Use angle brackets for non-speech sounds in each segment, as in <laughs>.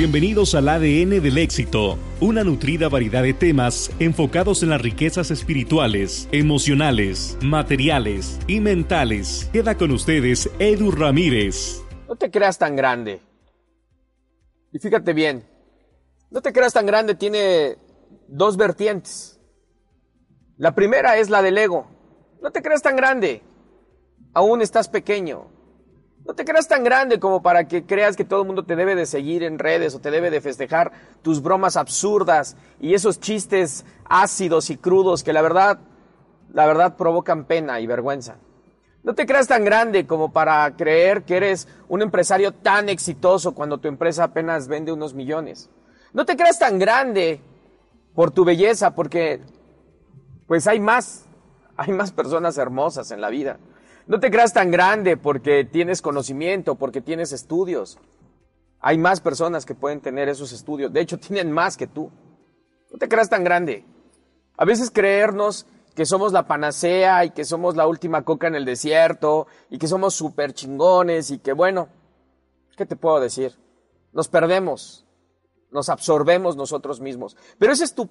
Bienvenidos al ADN del éxito, una nutrida variedad de temas enfocados en las riquezas espirituales, emocionales, materiales y mentales. Queda con ustedes Edu Ramírez. No te creas tan grande. Y fíjate bien, no te creas tan grande tiene dos vertientes. La primera es la del ego. No te creas tan grande. Aún estás pequeño. No te creas tan grande como para que creas que todo el mundo te debe de seguir en redes o te debe de festejar tus bromas absurdas y esos chistes ácidos y crudos que la verdad, la verdad provocan pena y vergüenza. No te creas tan grande como para creer que eres un empresario tan exitoso cuando tu empresa apenas vende unos millones. No te creas tan grande por tu belleza porque pues hay más, hay más personas hermosas en la vida. No te creas tan grande porque tienes conocimiento, porque tienes estudios. Hay más personas que pueden tener esos estudios. De hecho, <laughs> tienen más que tú. No te creas tan grande. A veces creernos que somos la panacea y que somos la última coca en el desierto y que somos súper chingones y que bueno, ¿qué te puedo decir? Nos perdemos, nos absorbemos nosotros mismos. Pero es tu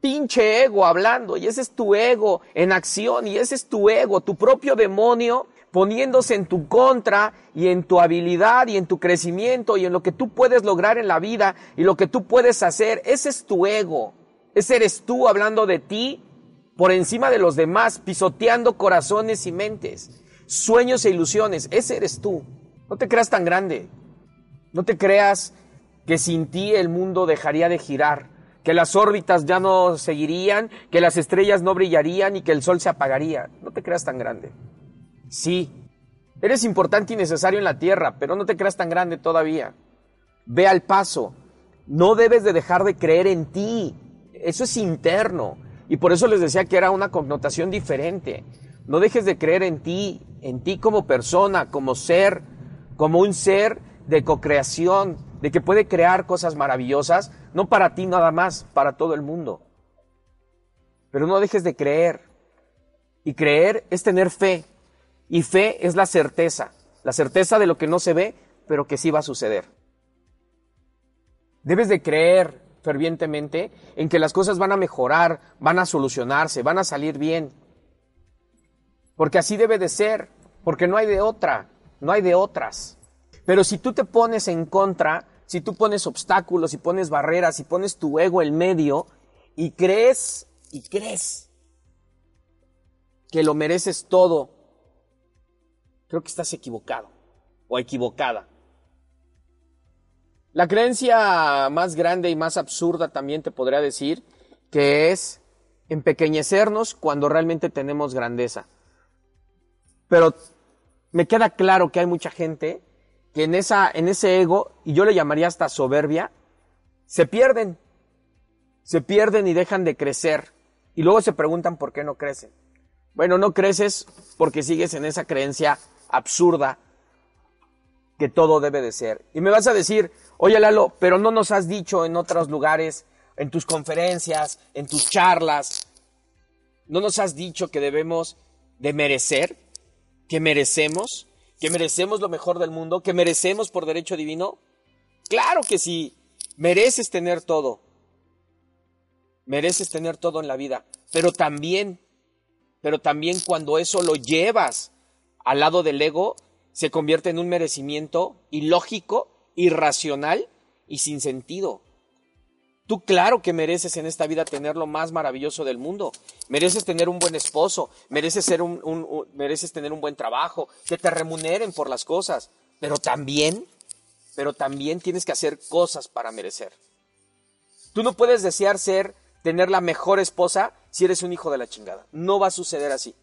pinche ego hablando y ese es tu ego en acción y ese es tu ego, tu propio demonio poniéndose en tu contra y en tu habilidad y en tu crecimiento y en lo que tú puedes lograr en la vida y lo que tú puedes hacer. Ese es tu ego. Ese eres tú hablando de ti por encima de los demás, pisoteando corazones y mentes, sueños e ilusiones. Ese eres tú. No te creas tan grande. No te creas que sin ti el mundo dejaría de girar que las órbitas ya no seguirían, que las estrellas no brillarían y que el sol se apagaría. No te creas tan grande. Sí, eres importante y necesario en la tierra, pero no te creas tan grande todavía. Ve al paso. No debes de dejar de creer en ti. Eso es interno. Y por eso les decía que era una connotación diferente. No dejes de creer en ti, en ti como persona, como ser, como un ser de cocreación, de que puede crear cosas maravillosas, no para ti nada más, para todo el mundo. Pero no dejes de creer. Y creer es tener fe. Y fe es la certeza, la certeza de lo que no se ve, pero que sí va a suceder. Debes de creer fervientemente en que las cosas van a mejorar, van a solucionarse, van a salir bien. Porque así debe de ser, porque no hay de otra, no hay de otras. Pero si tú te pones en contra, si tú pones obstáculos, y pones barreras, y pones tu ego en medio, y crees, y crees que lo mereces todo, creo que estás equivocado o equivocada. La creencia más grande y más absurda también te podría decir que es empequeñecernos cuando realmente tenemos grandeza. Pero me queda claro que hay mucha gente que en, esa, en ese ego, y yo le llamaría hasta soberbia, se pierden. Se pierden y dejan de crecer. Y luego se preguntan por qué no crecen. Bueno, no creces porque sigues en esa creencia absurda que todo debe de ser. Y me vas a decir, oye Lalo, pero no nos has dicho en otros lugares, en tus conferencias, en tus charlas, no nos has dicho que debemos de merecer, que merecemos que merecemos lo mejor del mundo, que merecemos por derecho divino? Claro que sí, mereces tener todo. Mereces tener todo en la vida, pero también, pero también cuando eso lo llevas al lado del ego, se convierte en un merecimiento ilógico, irracional y sin sentido. Tú claro que mereces en esta vida tener lo más maravilloso del mundo. Mereces tener un buen esposo, mereces, ser un, mereces tener un buen trabajo, que te remuneren por las cosas. Pero también, pero también tienes que hacer cosas para merecer. Tú no puedes desear ser, tener la mejor esposa si eres un hijo de la chingada. No va a suceder así.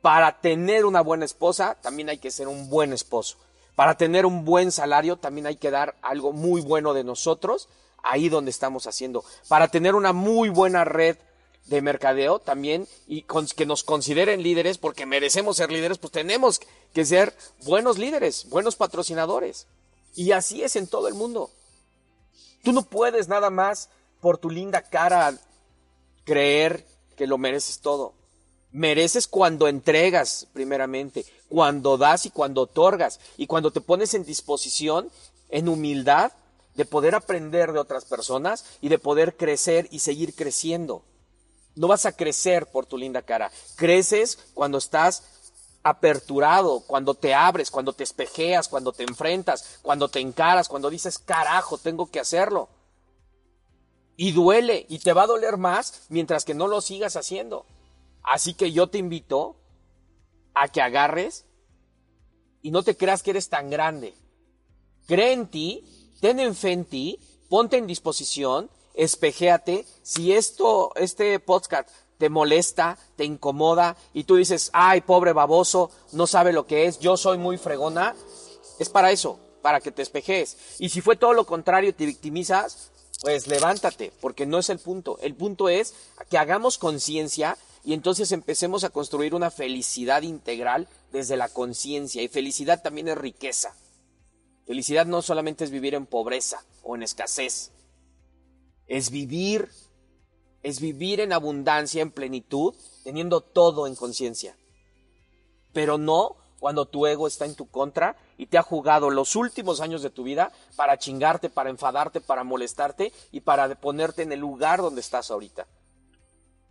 Para tener una buena esposa, también hay que ser un buen esposo. Para tener un buen salario también hay que dar algo muy bueno de nosotros ahí donde estamos haciendo. Para tener una muy buena red de mercadeo también y que nos consideren líderes porque merecemos ser líderes, pues tenemos que ser buenos líderes, buenos patrocinadores. Y así es en todo el mundo. Tú no puedes nada más por tu linda cara creer que lo mereces todo. Mereces cuando entregas, primeramente, cuando das y cuando otorgas, y cuando te pones en disposición, en humildad, de poder aprender de otras personas y de poder crecer y seguir creciendo. No vas a crecer por tu linda cara. Creces cuando estás aperturado, cuando te abres, cuando te espejeas, cuando te enfrentas, cuando te encaras, cuando dices, carajo, tengo que hacerlo. Y duele, y te va a doler más mientras que no lo sigas haciendo. Así que yo te invito a que agarres y no te creas que eres tan grande. Cree en ti, ten fe en ti, ponte en disposición, espejéate. Si esto, este podcast te molesta, te incomoda y tú dices, ay, pobre baboso, no sabe lo que es, yo soy muy fregona, es para eso, para que te espejes. Y si fue todo lo contrario, te victimizas, pues levántate, porque no es el punto. El punto es que hagamos conciencia y entonces empecemos a construir una felicidad integral desde la conciencia. Y felicidad también es riqueza. Felicidad no solamente es vivir en pobreza o en escasez, es vivir es vivir en abundancia, en plenitud, teniendo todo en conciencia. Pero no cuando tu ego está en tu contra y te ha jugado los últimos años de tu vida para chingarte, para enfadarte, para molestarte y para ponerte en el lugar donde estás ahorita.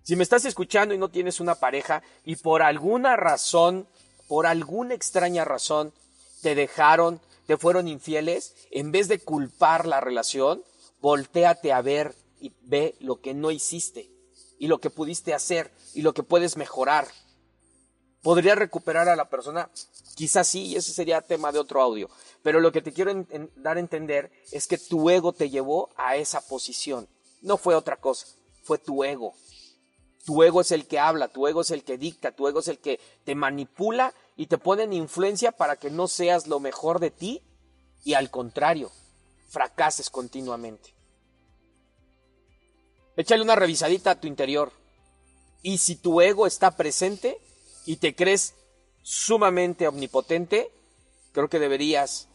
Si me estás escuchando y no tienes una pareja y por alguna razón, por alguna extraña razón, te dejaron, te fueron infieles, en vez de culpar la relación, volteate a ver y ve lo que no hiciste y lo que pudiste hacer y lo que puedes mejorar. ¿Podría recuperar a la persona? Quizás sí, y ese sería tema de otro audio. Pero lo que te quiero dar a entender es que tu ego te llevó a esa posición. No fue otra cosa, fue tu ego. Tu ego es el que habla, tu ego es el que dicta, tu ego es el que te manipula y te pone en influencia para que no seas lo mejor de ti y al contrario, fracases continuamente. Échale una revisadita a tu interior. Y si tu ego está presente y te crees sumamente omnipotente, creo que deberías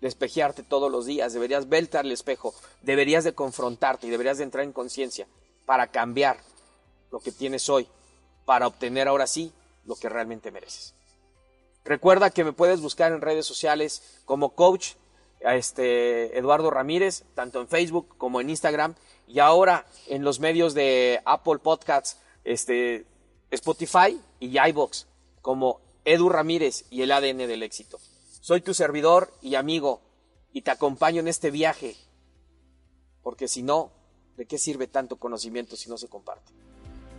despejearte todos los días, deberías verte al espejo, deberías de confrontarte y deberías de entrar en conciencia para cambiar lo que tienes hoy, para obtener ahora sí lo que realmente mereces. Recuerda que me puedes buscar en redes sociales como coach este Eduardo Ramírez, tanto en Facebook como en Instagram y ahora en los medios de Apple Podcasts, este, Spotify y iBox, como Edu Ramírez y el ADN del éxito. Soy tu servidor y amigo y te acompaño en este viaje, porque si no, ¿de qué sirve tanto conocimiento si no se comparte?